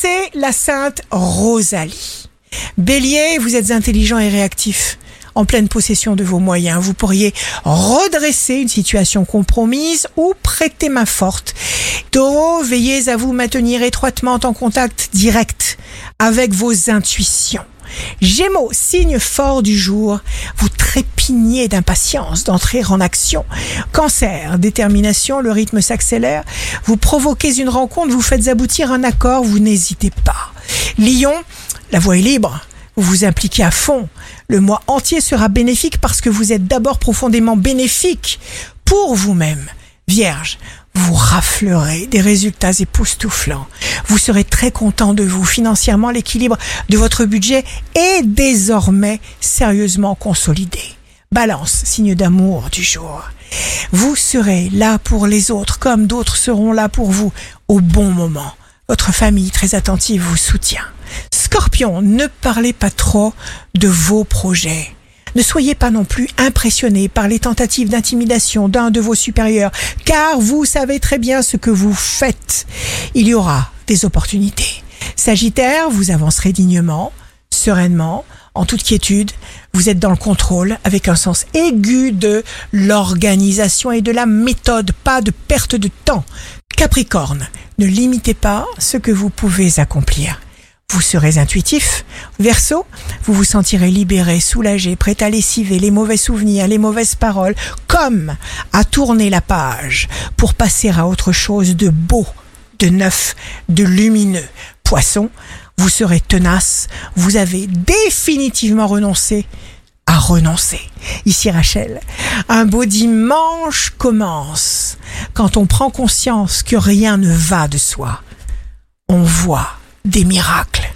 c'est la sainte Rosalie. Bélier, vous êtes intelligent et réactif en pleine possession de vos moyens. Vous pourriez redresser une situation compromise ou prêter main forte. Taureau, veillez à vous maintenir étroitement en contact direct avec vos intuitions. Gémeaux, signe fort du jour, vous trépignez d'impatience d'entrer en action. Cancer, détermination, le rythme s'accélère, vous provoquez une rencontre, vous faites aboutir un accord, vous n'hésitez pas. Lion, la voie est libre, vous vous impliquez à fond. Le mois entier sera bénéfique parce que vous êtes d'abord profondément bénéfique pour vous-même. Vierge, vous raflerez des résultats époustouflants. Vous serez très content de vous. Financièrement, l'équilibre de votre budget est désormais sérieusement consolidé. Balance, signe d'amour du jour. Vous serez là pour les autres comme d'autres seront là pour vous au bon moment. Votre famille très attentive vous soutient. Scorpion, ne parlez pas trop de vos projets. Ne soyez pas non plus impressionné par les tentatives d'intimidation d'un de vos supérieurs, car vous savez très bien ce que vous faites. Il y aura des opportunités. Sagittaire, vous avancerez dignement, sereinement, en toute quiétude. Vous êtes dans le contrôle avec un sens aigu de l'organisation et de la méthode, pas de perte de temps. Capricorne, ne limitez pas ce que vous pouvez accomplir. Vous serez intuitif. Verseau, vous vous sentirez libéré, soulagé, prêt à lessiver les mauvais souvenirs, les mauvaises paroles, comme à tourner la page pour passer à autre chose de beau, de neuf, de lumineux. Poisson, vous serez tenace, vous avez définitivement renoncé à renoncer. Ici Rachel, un beau dimanche commence quand on prend conscience que rien ne va de soi. On voit des miracles.